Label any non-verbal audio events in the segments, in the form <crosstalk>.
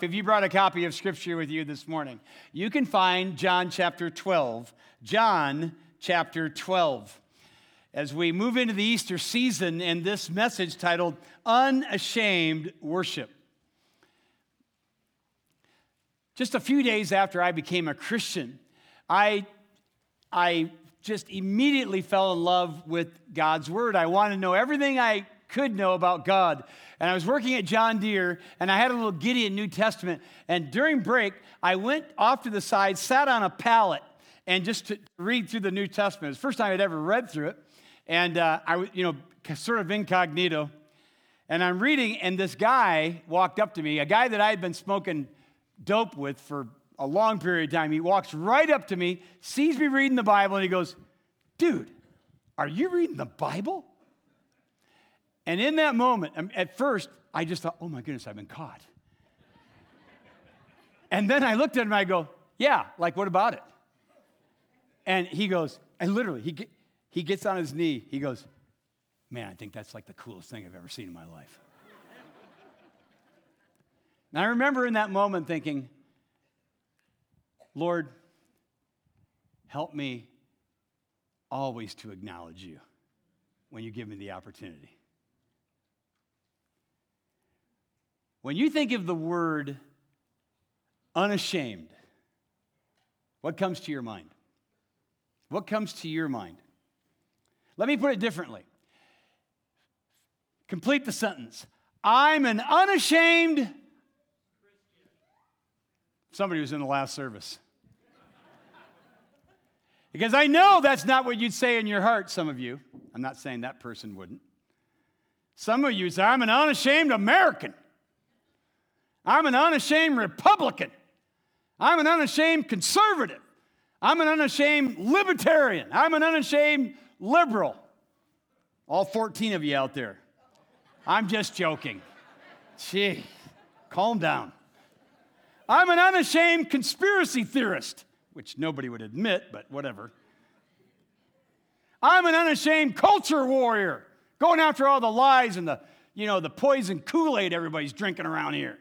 If you brought a copy of Scripture with you this morning, you can find John chapter 12. John chapter 12. As we move into the Easter season and this message titled Unashamed Worship. Just a few days after I became a Christian, I, I just immediately fell in love with God's Word. I wanted to know everything I could know about God. And I was working at John Deere, and I had a little Gideon New Testament. And during break, I went off to the side, sat on a pallet, and just to read through the New Testament. It's the first time I'd ever read through it. And uh, I was, you know, sort of incognito. And I'm reading, and this guy walked up to me, a guy that I had been smoking dope with for a long period of time. He walks right up to me, sees me reading the Bible, and he goes, Dude, are you reading the Bible? And in that moment, um, at first, I just thought, oh my goodness, I've been caught. and then I looked at him I go, yeah, like what about it? And he goes, and literally, he, get, he gets on his knee. He goes, man, I think that's like the coolest thing I've ever seen in my life. and I remember in that moment thinking, Lord, help me always to acknowledge you when you give me the opportunity. When you think of the word unashamed, what comes to your mind? What comes to your mind? Let me put it differently. Complete the sentence. I'm an unashamed Somebody was in the last service. because I know that's not what you'd say in your heart, some of you. I'm not saying that person wouldn't. Some of you say, I'm an unashamed American. I'm an unashamed Republican. I'm an unashamed conservative. I'm an unashamed libertarian. I'm an unashamed liberal. All 14 of you out there. I'm just joking. Gee, calm down. I'm an unashamed conspiracy theorist, which nobody would admit, but whatever. I'm an unashamed culture warrior, going after all the lies and the, you know, the poison Kool-Aid everybody's drinking around here.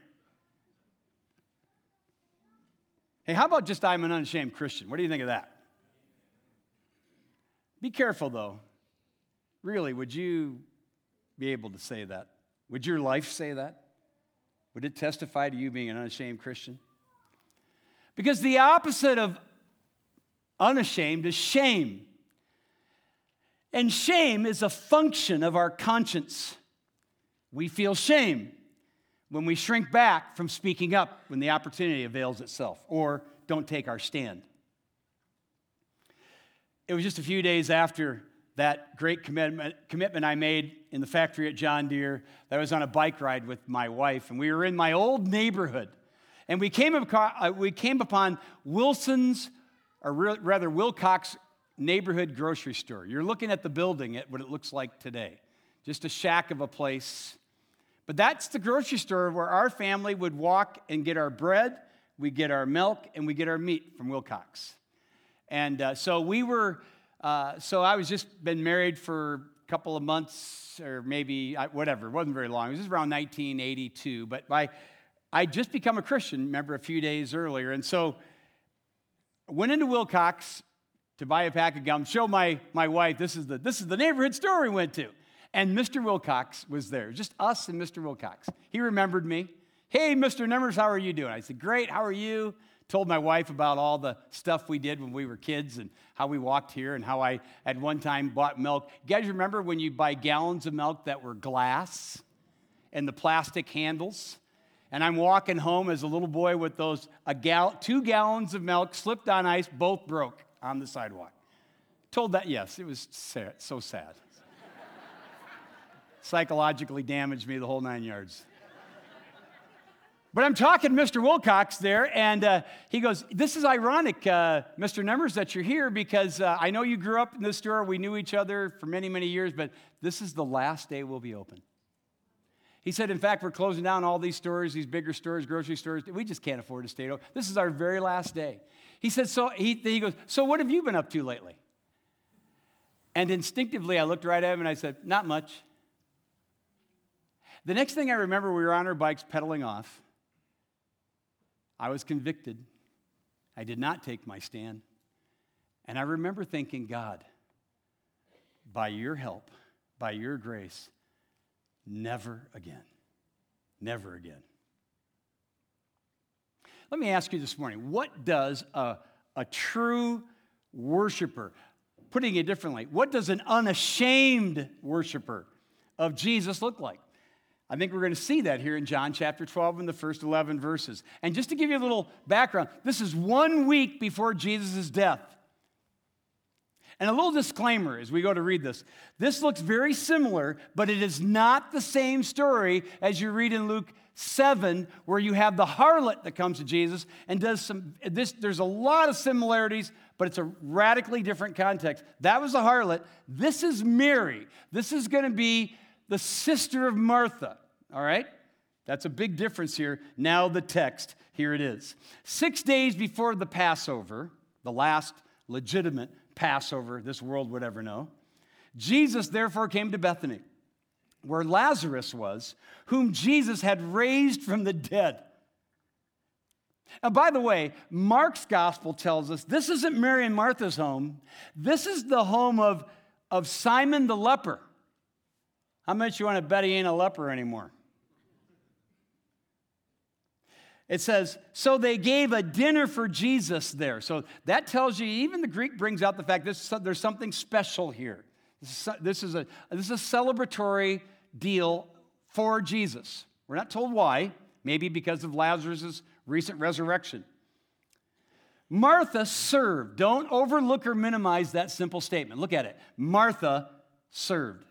Hey, how about just I'm an unashamed Christian? What do you think of that? Be careful, though. Really, would you be able to say that? Would your life say that? Would it testify to you being an unashamed Christian? Because the opposite of unashamed is shame. And shame is a function of our conscience. We feel shame when we shrink back from speaking up when the opportunity avails itself or don't take our stand. It was just a few days after that great commitment, commitment I made in the factory at John Deere that I was on a bike ride with my wife, and we were in my old neighborhood. And we came, upon, uh, we came upon Wilson's, or rather Wilcox neighborhood grocery store. You're looking at the building at what it looks like today. Just a shack of a place. But that's the grocery store where our family would walk and get our bread, we get our milk, and we get our meat from Wilcox. And uh, so we were, uh, so I was just been married for a couple of months or maybe whatever, it wasn't very long. It was around 1982. But I, I just become a Christian, remember, a few days earlier. And so I went into Wilcox to buy a pack of gum, show my, my wife, this is, the, this is the neighborhood store we went to. And Mr. Wilcox was there, just us and Mr. Wilcox. He remembered me. Hey, Mr. Numbers, how are you doing? I said, Great, how are you? Told my wife about all the stuff we did when we were kids and how we walked here and how I at one time bought milk. You guys remember when you buy gallons of milk that were glass and the plastic handles? And I'm walking home as a little boy with those a gal, two gallons of milk slipped on ice, both broke on the sidewalk. Told that, yes, it was sad, so sad psychologically damaged me the whole nine yards. But I'm talking to Mr. Wilcox there, and uh, he goes, This is ironic, uh, Mr. Numbers, that you're here because uh, I know you grew up in this store. We knew each other for many, many years, but this is the last day we'll be open. He said, In fact, we're closing down all these stores, these bigger stores, grocery stores. We just can't afford to stay open. This is our very last day. He said, So he, he goes, So what have you been up to lately? And instinctively, I looked right at him and I said, Not much. The next thing I remember, we were on our bikes pedaling off. I was convicted. I did not take my stand. And I remember thinking, God, by your help, by your grace, never again. Never again. Let me ask you this morning what does a, a true worshiper, putting it differently, what does an unashamed worshiper of Jesus look like? I think we're going to see that here in John chapter 12 in the first 11 verses. And just to give you a little background, this is one week before Jesus' death. And a little disclaimer as we go to read this. This looks very similar, but it is not the same story as you read in Luke 7, where you have the harlot that comes to Jesus and does some this. There's a lot of similarities, but it's a radically different context. That was the harlot. This is Mary. This is going to be the sister of Martha. All right? That's a big difference here. Now, the text, here it is. Six days before the Passover, the last legitimate Passover this world would ever know, Jesus therefore came to Bethany, where Lazarus was, whom Jesus had raised from the dead. And by the way, Mark's gospel tells us this isn't Mary and Martha's home. This is the home of, of Simon the leper. How much you want to bet he ain't a leper anymore? It says, so they gave a dinner for Jesus there. So that tells you, even the Greek brings out the fact that there's something special here. This is, a, this is a celebratory deal for Jesus. We're not told why, maybe because of Lazarus' recent resurrection. Martha served. Don't overlook or minimize that simple statement. Look at it. Martha served.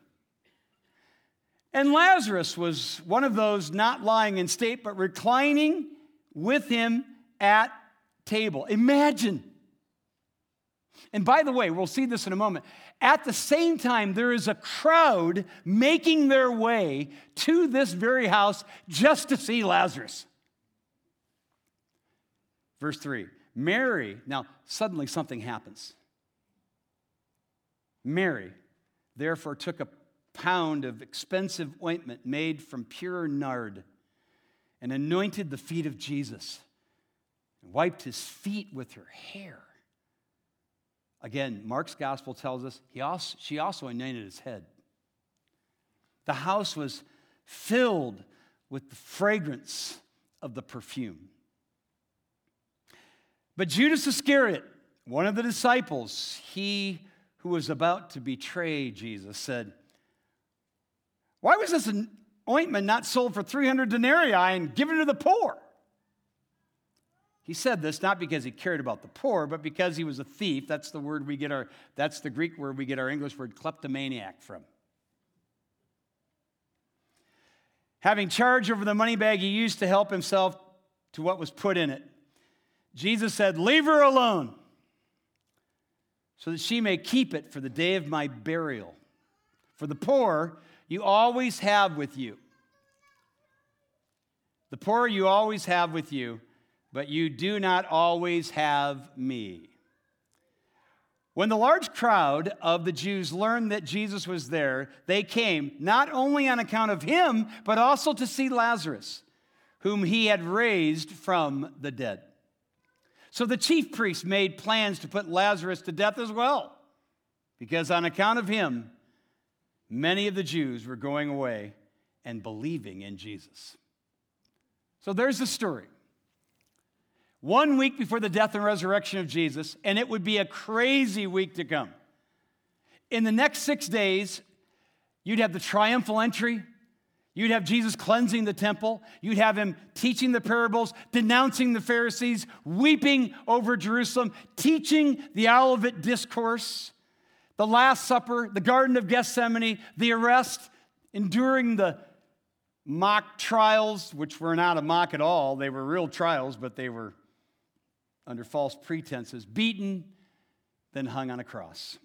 And Lazarus was one of those not lying in state, but reclining with him at table. Imagine. And by the way, we'll see this in a moment. At the same time, there is a crowd making their way to this very house just to see Lazarus. Verse 3 Mary, now suddenly something happens. Mary, therefore, took a pound of expensive ointment made from pure nard and anointed the feet of Jesus and wiped his feet with her hair. Again, Mark's gospel tells us he also, she also anointed his head. The house was filled with the fragrance of the perfume. But Judas Iscariot, one of the disciples, he who was about to betray Jesus, said, Why was this ointment not sold for 300 denarii and given to the poor. He said this not because he cared about the poor, but because he was a thief. That's the word we get our, that's the Greek word we get our English word kleptomaniac from. Having charge over the money bag he used to help himself to what was put in it, Jesus said, Leave her alone so that she may keep it for the day of my burial. For the poor, you always have with you. The poor you always have with you, but you do not always have me. When the large crowd of the Jews learned that Jesus was there, they came not only on account of him, but also to see Lazarus, whom he had raised from the dead. So the chief priests made plans to put Lazarus to death as well, because on account of him, many of the Jews were going away and believing in Jesus. So there's the story. One week before the death and resurrection of Jesus, and it would be a crazy week to come. In the next six days, you'd have the triumphal entry. You'd have Jesus cleansing the temple. You'd have him teaching the parables, denouncing the Pharisees, weeping over Jerusalem, teaching the Olivet Discourse the Last Supper, the Garden of Gethsemane, the arrest, enduring the mock trials, which were not a mock at all. They were real trials, but they were under false pretenses, beaten, then hung on a cross.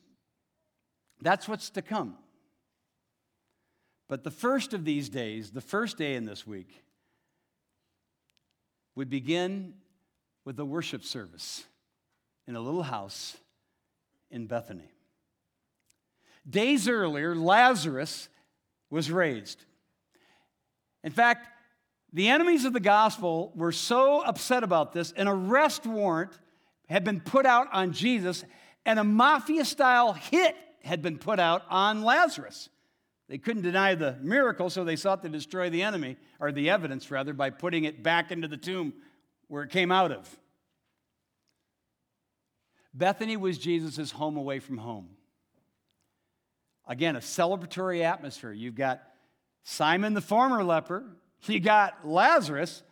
That's what's to come. But the first of these days, the first day in this week, would begin with a worship service in a little house in Bethany. Days earlier, Lazarus was raised. In fact, The enemies of the gospel were so upset about this, an arrest warrant had been put out on Jesus, and a mafia style hit had been put out on Lazarus. They couldn't deny the miracle, so they sought to destroy the enemy, or the evidence rather, by putting it back into the tomb where it came out of. Bethany was Jesus' home away from home. Again, a celebratory atmosphere. You've got Simon the former leper, <laughs> you got Lazarus.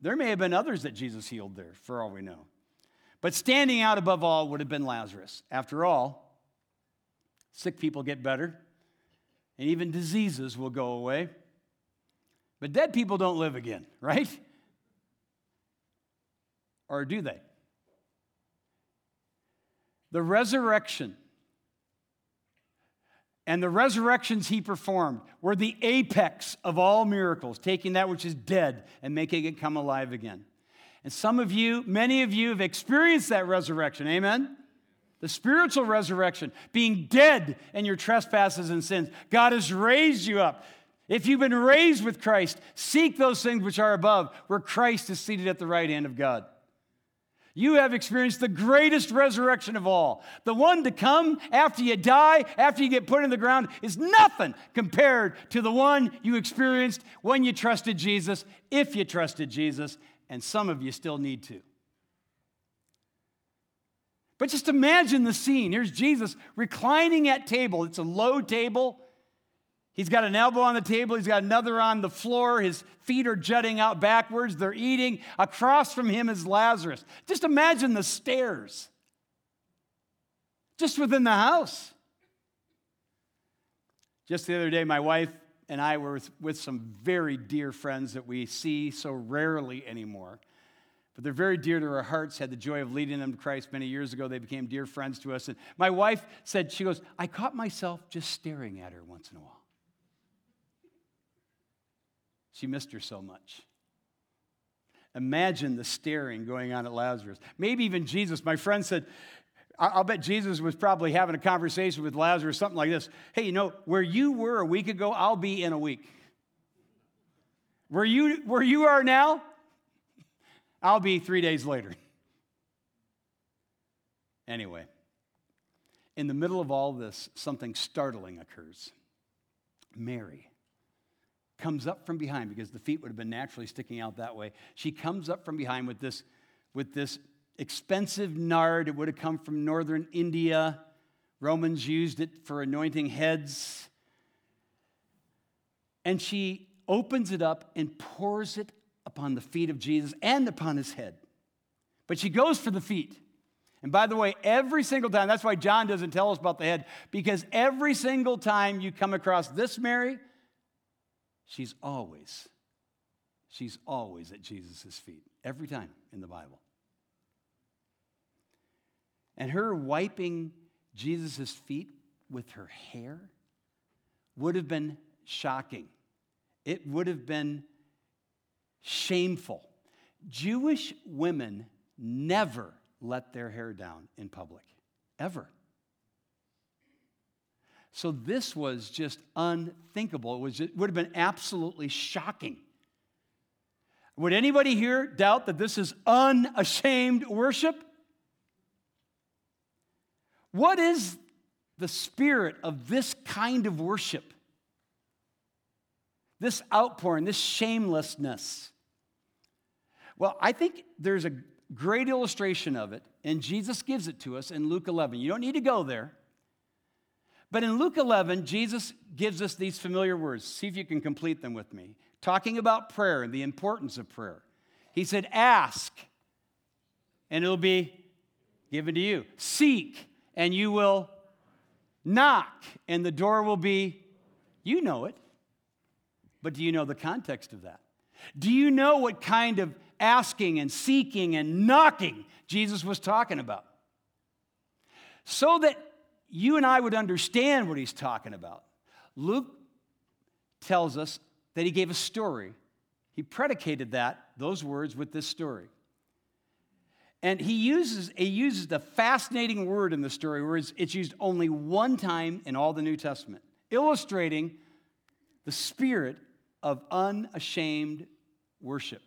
There may have been others that Jesus healed there, for all we know. But standing out above all would have been Lazarus. After all, sick people get better, and even diseases will go away. But dead people don't live again, <laughs> right? Or do they? The resurrection and the resurrections he performed were the apex of all miracles, taking that which is dead and making it come alive again. And some of you, many of you have experienced that resurrection. Amen? The spiritual resurrection, being dead in your trespasses and sins. God has raised you up. If you've been raised with Christ, seek those things which are above, where Christ is seated at the right hand of God. You have experienced the greatest resurrection of all. The one to come after you die, after you get put in the ground, is nothing compared to the one you experienced when you trusted Jesus, if you trusted Jesus, and some of you still need to. But just imagine the scene. Here's Jesus reclining at table. It's a low table. He's got an elbow on the table, he's got another on the floor. His feet are jutting out backwards. They're eating. Across from him is Lazarus. Just imagine the stares, just within the house. Just the other day, my wife and I were with some very dear friends that we see so rarely anymore. But they're very dear to our hearts, had the joy of leading them to Christ many years ago. They became dear friends to us. And my wife said, She goes, I caught myself just staring at her once in a while. She missed her so much. Imagine the staring going on at Lazarus. Maybe even Jesus. My friend said, I'll bet Jesus was probably having a conversation with Lazarus, something like this Hey, you know, where you were a week ago, I'll be in a week. Where you, where you are now, I'll be three days later. Anyway, in the middle of all this, something startling occurs. Mary comes up from behind because the feet would have been naturally sticking out that way. She comes up from behind with this, with this expensive nard. It would have come from northern India. Romans used it for anointing heads. And she opens it up and pours it upon the feet of Jesus and upon his head. But she goes for the feet. And by the way, every single time, that's why John doesn't tell us about the head, because every single time you come across this Mary, She's always, she's always at Jesus' feet, every time in the Bible. And her wiping Jesus' feet with her hair would have been shocking. It would have been shameful. Jewish women never let their hair down in public, ever. So this was just unthinkable. It, was just, would have been absolutely shocking. Would anybody here doubt that this is unashamed worship? What is the spirit of this kind of worship? This outpouring, this shamelessness. Well, I think there's a great illustration of it, and Jesus gives it to us in Luke 11. You don't need to go there. But in Luke 11, Jesus gives us these familiar words. See if you can complete them with me. Talking about prayer and the importance of prayer. He said, Ask, and it'll be given to you. Seek, and you will knock, and the door will be, you know it. But do you know the context of that? Do you know what kind of asking and seeking and knocking Jesus was talking about? So that you and I would understand what he's talking about. Luke tells us that he gave a story. He predicated that, those words, with this story. And he uses, he uses the fascinating word in the story where it's, it's used only one time in all the New Testament, illustrating the spirit of unashamed worship.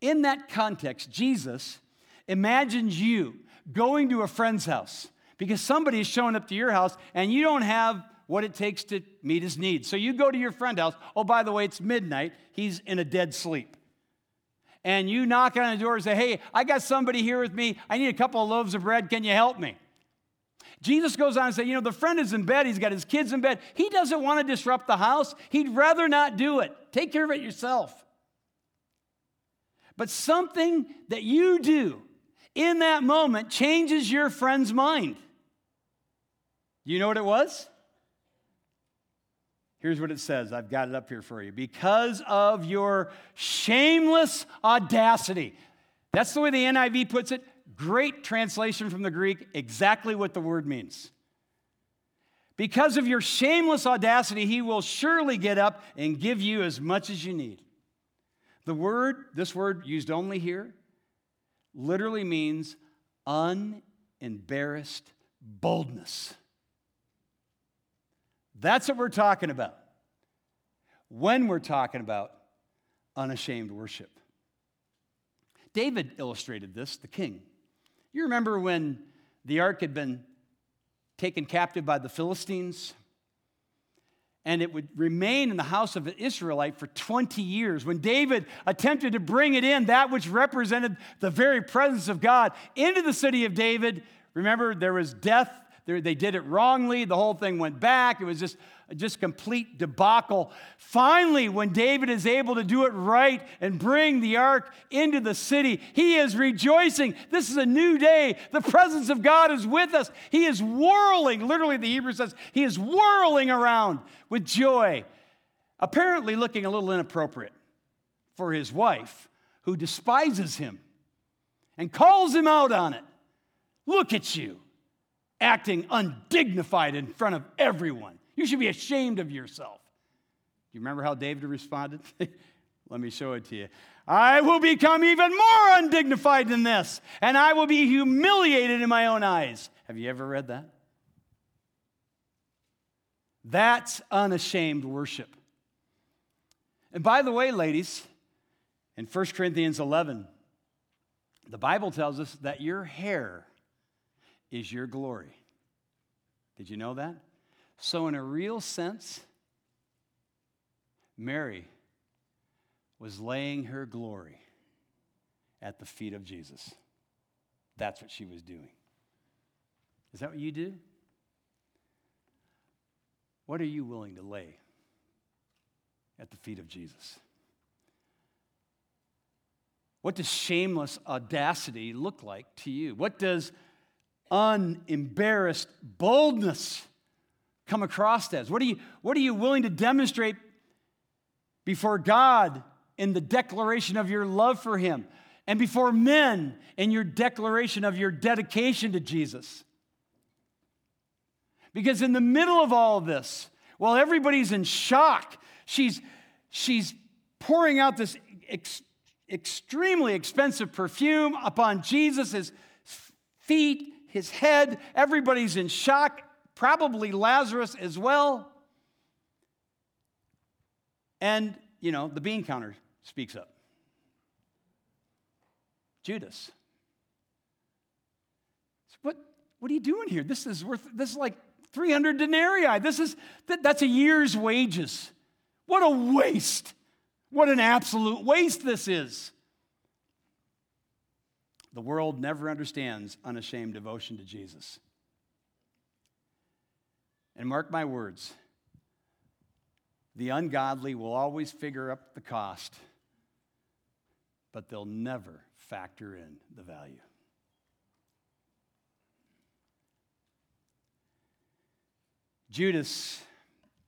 In that context, Jesus imagines you going to a friend's house because somebody is showing up to your house and you don't have what it takes to meet his needs. So you go to your friend's house. Oh, by the way, it's midnight. He's in a dead sleep. And you knock on the door and say, Hey, I got somebody here with me. I need a couple of loaves of bread. Can you help me? Jesus goes on and says, You know, the friend is in bed. He's got his kids in bed. He doesn't want to disrupt the house. He'd rather not do it. Take care of it yourself. But something that you do in that moment changes your friend's mind. You know what it was? Here's what it says. I've got it up here for you. Because of your shameless audacity. That's the way the NIV puts it. Great translation from the Greek, exactly what the word means. Because of your shameless audacity, he will surely get up and give you as much as you need. The word, this word used only here, literally means unembarrassed boldness. That's what we're talking about when we're talking about unashamed worship. David illustrated this, the king. You remember when the ark had been taken captive by the Philistines? And it would remain in the house of an Israelite for 20 years. When David attempted to bring it in, that which represented the very presence of God, into the city of David, remember there was death they did it wrongly. The whole thing went back. It was just, just complete debacle. Finally, when David is able to do it right and bring the ark into the city, he is rejoicing. This is a new day. The presence of God is with us. He is whirling. Literally, the Hebrew says, he is whirling around with joy, apparently looking a little inappropriate for his wife, who despises him and calls him out on it. Look at you acting undignified in front of everyone. You should be ashamed of yourself. Do you remember how David responded? <laughs> Let me show it to you. I will become even more undignified than this, and I will be humiliated in my own eyes. Have you ever read that? That's unashamed worship. And by the way, ladies, in 1 Corinthians 11, the Bible tells us that your hair is your glory. Did you know that? So, in a real sense, Mary was laying her glory at the feet of Jesus. That's what she was doing. Is that what you do? What are you willing to lay at the feet of Jesus? What does shameless audacity look like to you? What does unembarrassed boldness come across as? What are you, what are you willing to demonstrate before God in the declaration of your love for Him and before men in your declaration of your dedication to Jesus? Because in the middle of all of this, while everybody's in shock, she's, she's pouring out this ex- extremely expensive perfume upon Jesus' feet his head. Everybody's in shock, probably Lazarus as well. And, you know, the bean counter speaks up Judas. What, what are you doing here? This is worth, this is like 300 denarii. This is, that, that's a year's wages. What a waste. What an absolute waste this is. The world never understands unashamed devotion to Jesus. And mark my words the ungodly will always figure up the cost, but they'll never factor in the value. Judas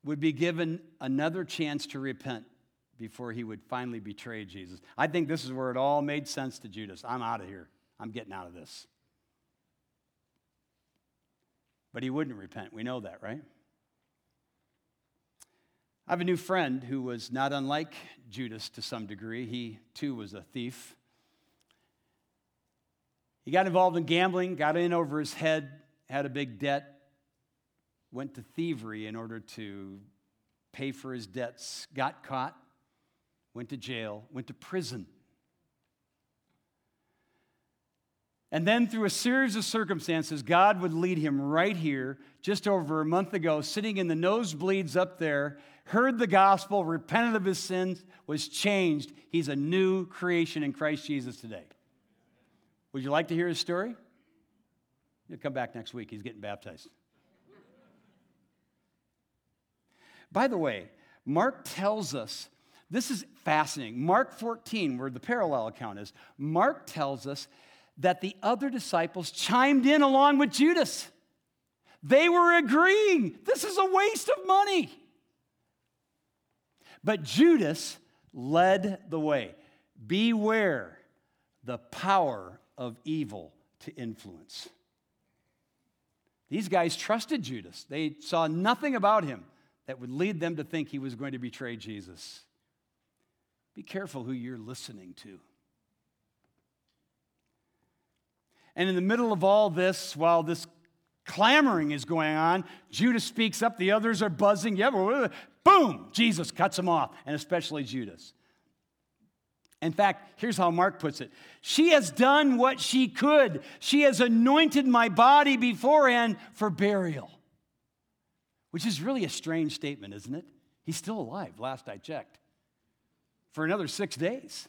would be given another chance to repent before he would finally betray Jesus. I think this is where it all made sense to Judas. I'm out of here. I'm getting out of this. But he wouldn't repent. We know that, right? I have a new friend who was not unlike Judas to some degree. He too was a thief. He got involved in gambling, got in over his head, had a big debt, went to thievery in order to pay for his debts, got caught, went to jail, went to prison. And then, through a series of circumstances, God would lead him right here, just over a month ago, sitting in the nosebleeds up there, heard the gospel, repented of his sins, was changed. He's a new creation in Christ Jesus today. Would you like to hear his story? He'll come back next week. He's getting baptized. By the way, Mark tells us this is fascinating. Mark 14, where the parallel account is, Mark tells us that the other disciples chimed in along with Judas. They were agreeing this is a waste of money. But Judas led the way. Beware the power of evil to influence. These guys trusted Judas. They saw nothing about him that would lead them to think he was going to betray Jesus. Be careful who you're listening to. And in the middle of all this, while this clamoring is going on, Judas speaks up, the others are buzzing. Yeah, boom, Jesus cuts them off, and especially Judas. In fact, here's how Mark puts it She has done what she could. She has anointed my body beforehand for burial. Which is really a strange statement, isn't it? He's still alive, last I checked, for another six days.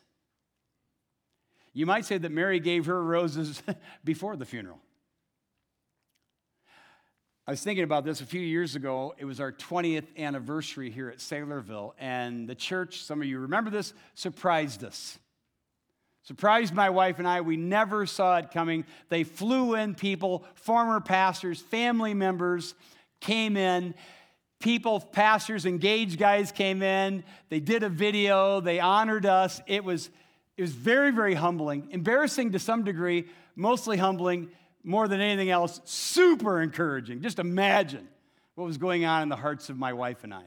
You might say that Mary gave her roses <laughs> before the funeral. I was thinking about this a few years ago. It was our 20th anniversary here at Saylorville, and the church, some of you remember this, surprised us. Surprised my wife and I. We never saw it coming. They flew in people, former pastors, family members came in. People, pastors, engaged guys came in. They did a video. They honored us. It was it was very, very humbling, embarrassing to some degree, mostly humbling, more than anything else, super encouraging. Just imagine what was going on in the hearts of my wife and I.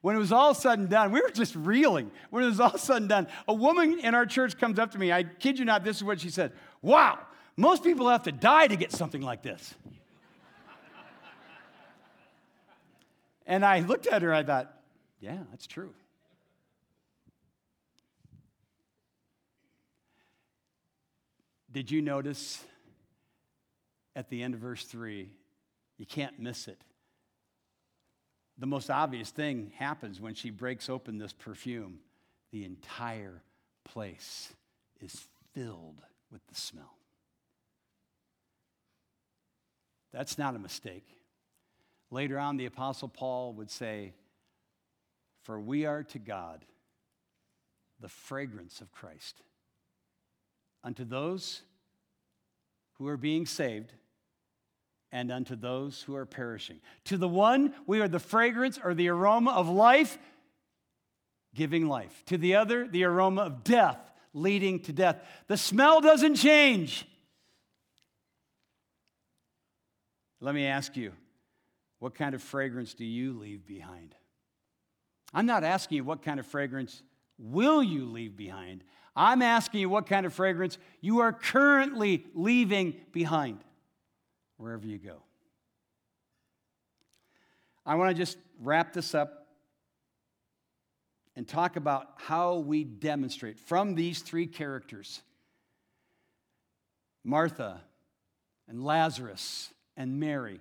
When it was all said and done, we were just reeling. When it was all said and done, a woman in our church comes up to me. I kid you not, this is what she said Wow, most people have to die to get something like this. And I looked at her, I thought, yeah, that's true. Did you notice at the end of verse 3? You can't miss it. The most obvious thing happens when she breaks open this perfume. The entire place is filled with the smell. That's not a mistake. Later on, the Apostle Paul would say, For we are to God the fragrance of Christ unto those who are being saved and unto those who are perishing. To the one, we are the fragrance or the aroma of life, giving life. To the other, the aroma of death, leading to death. The smell doesn't change. Let me ask you, what kind of fragrance do you leave behind? I'm not asking you what kind of fragrance will you leave behind. I'm asking you what kind of fragrance you are currently leaving behind wherever you go. I want to just wrap this up and talk about how we demonstrate from these three characters Martha and Lazarus and Mary.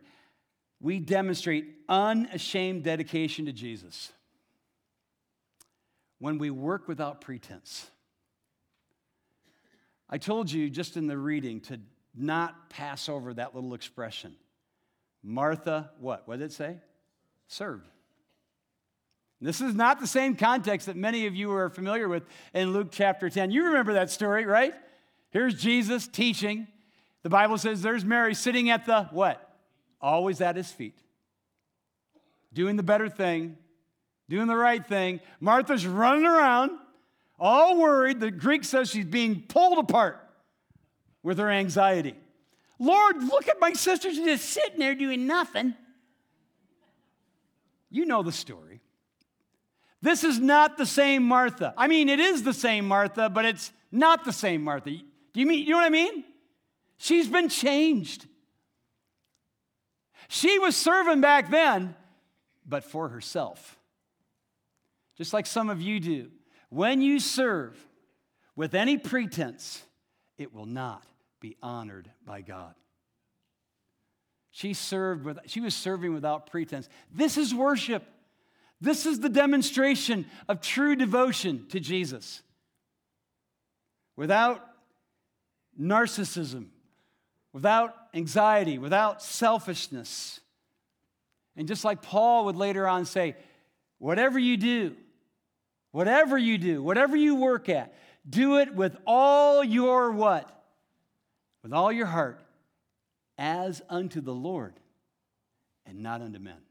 We demonstrate unashamed dedication to Jesus when we work without pretense. I told you just in the reading to not pass over that little expression. Martha, what? What did it say? Served. This is not the same context that many of you are familiar with in Luke chapter 10. You remember that story, right? Here's Jesus teaching. The Bible says there's Mary sitting at the what? Always at his feet. Doing the better thing, doing the right thing. Martha's running around, all worried. The Greek says she's being pulled apart with her anxiety. Lord, look at my sister. She's just sitting there doing nothing. You know the story. This is not the same Martha. I mean, it is the same Martha, but it's not the same Martha. Do you mean you know what I mean? She's been changed. She was serving back then, but for herself. Just like some of you do. When you serve with any pretense, it will not be honored by God. She served with, she was serving without pretense. This is worship. This is the demonstration of true devotion to Jesus. Without narcissism, without anxiety, without selfishness. And just like Paul would later on say, whatever you do, whatever you do, whatever you work at, do it with all your what? With all your heart, as unto the Lord and not unto men.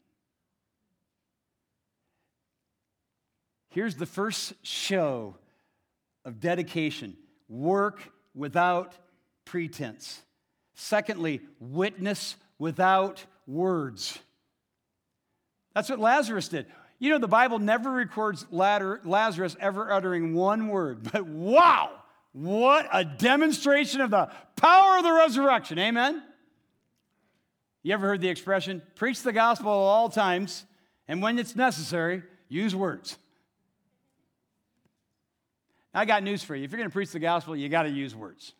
Here's the first show of dedication work without pretense. Secondly, witness without words. That's what Lazarus did. You know, the Bible never records Lazarus ever uttering one word, but wow, what a demonstration of the power of the resurrection. Amen? You ever heard the expression, preach the gospel at all times, and when it's necessary, use words? I got news for you. If you're going to preach the gospel, you got to use words.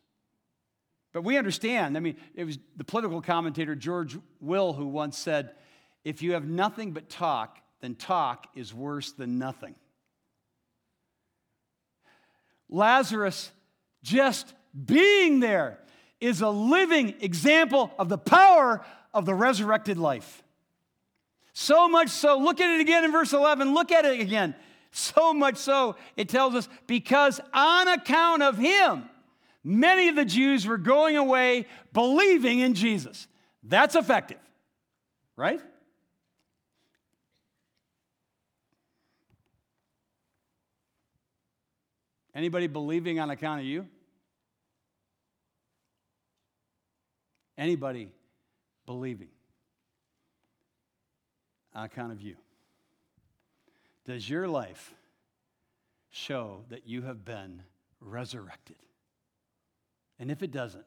But we understand. I mean, it was the political commentator George Will who once said, if you have nothing but talk, then talk is worse than nothing. Lazarus just being there is a living example of the power of the resurrected life. So much so, look at it again in verse 11. Look at it again. So much so, it tells us, because on account of him, many of the Jews were going away believing in Jesus. That's effective, right? Anybody believing on account of you? Anybody believing on account of you? Does your life show that you have been resurrected? And if it doesn't,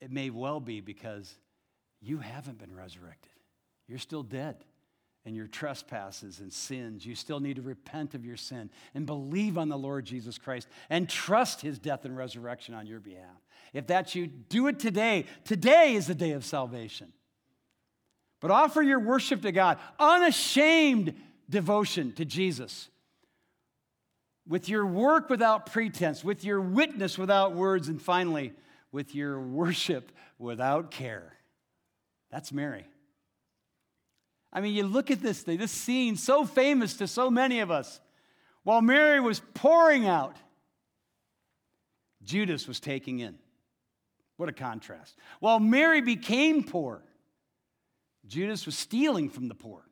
it may well be because you haven't been resurrected. You're still dead and your trespasses and sins. You still need to repent of your sin and believe on the Lord Jesus Christ and trust his death and resurrection on your behalf. If that's you, do it today. Today is the day of salvation. But offer your worship to God, unashamed devotion to Jesus. With your work without pretense, with your witness without words, and finally, with your worship without care. That's Mary. I mean, you look at this thing, this scene, so famous to so many of us. While Mary was pouring out, Judas was taking in. What a contrast. While Mary became poor, Judas was stealing from the poor.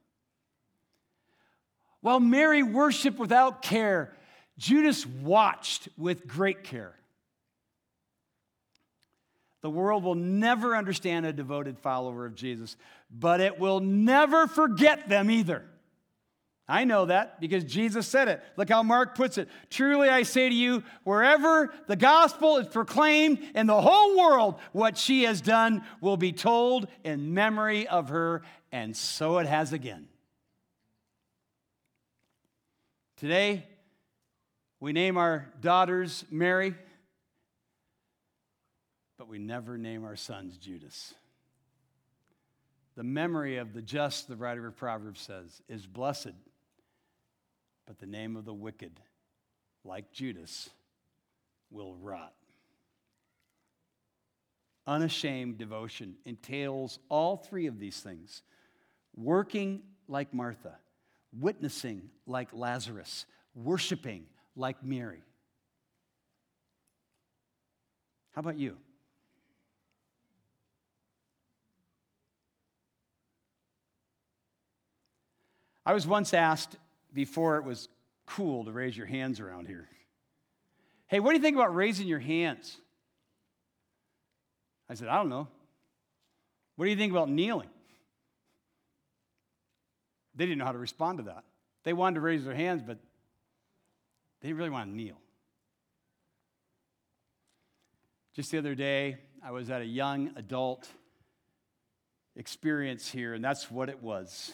While Mary worshiped without care, Judas watched with great care. The world will never understand a devoted follower of Jesus, but it will never forget them either. I know that because Jesus said it. Look how Mark puts it. Truly I say to you, wherever the gospel is proclaimed in the whole world, what she has done will be told in memory of her, and so it has again. Today, we name our daughters Mary but we never name our sons Judas. The memory of the just, the writer of Proverbs says, is blessed, but the name of the wicked, like Judas, will rot. Unashamed devotion entails all three of these things working like Martha, witnessing like Lazarus, worshiping like Mary. How about you? I was once asked before it was cool to raise your hands around here. Hey, what do you think about raising your hands? I said, I don't know. What do you think about kneeling? They didn't know how to respond to that. They wanted to raise their hands, but they really want to kneel. Just the other day, I was at a young adult experience here, and that's what it was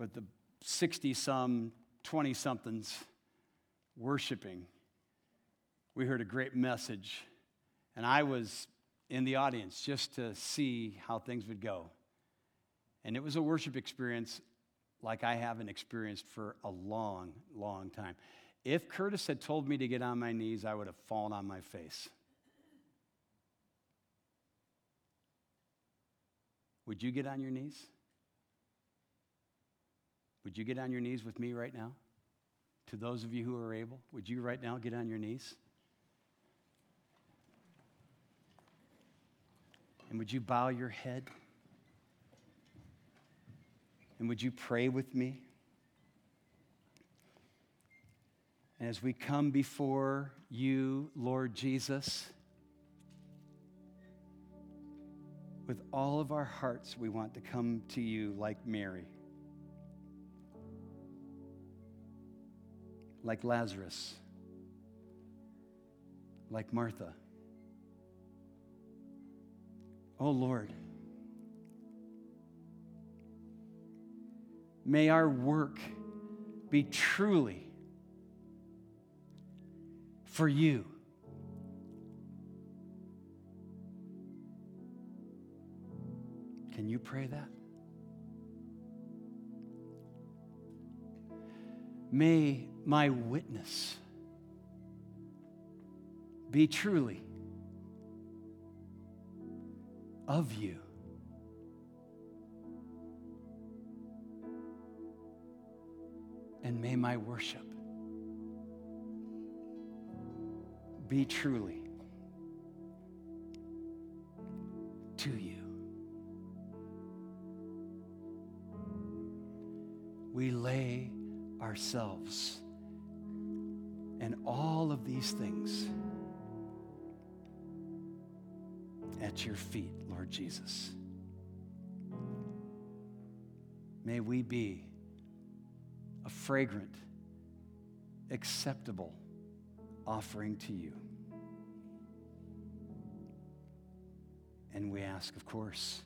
with the 60 some 20 somethings worshiping, we heard a great message. And I was in the audience just to see how things would go. And it was a worship experience like I haven't experienced for a long, long time. If Curtis had told me to get on my knees, I would have fallen on my face. Would you get on your knees? Would you get on your knees with me right now? To those of you who are able, would you right now get on your knees? And would you bow your head? And would you pray with me? And as we come before you, Lord Jesus, with all of our hearts, we want to come to you like Mary, like Lazarus, like Martha. Oh Lord, may our work be truly for you. Can you pray that? May my witness be truly of you. And may my worship be truly to you. We lay ourselves and all of these things at your feet, Lord Jesus. May we be fragrant, acceptable offering to you. And we ask, of course,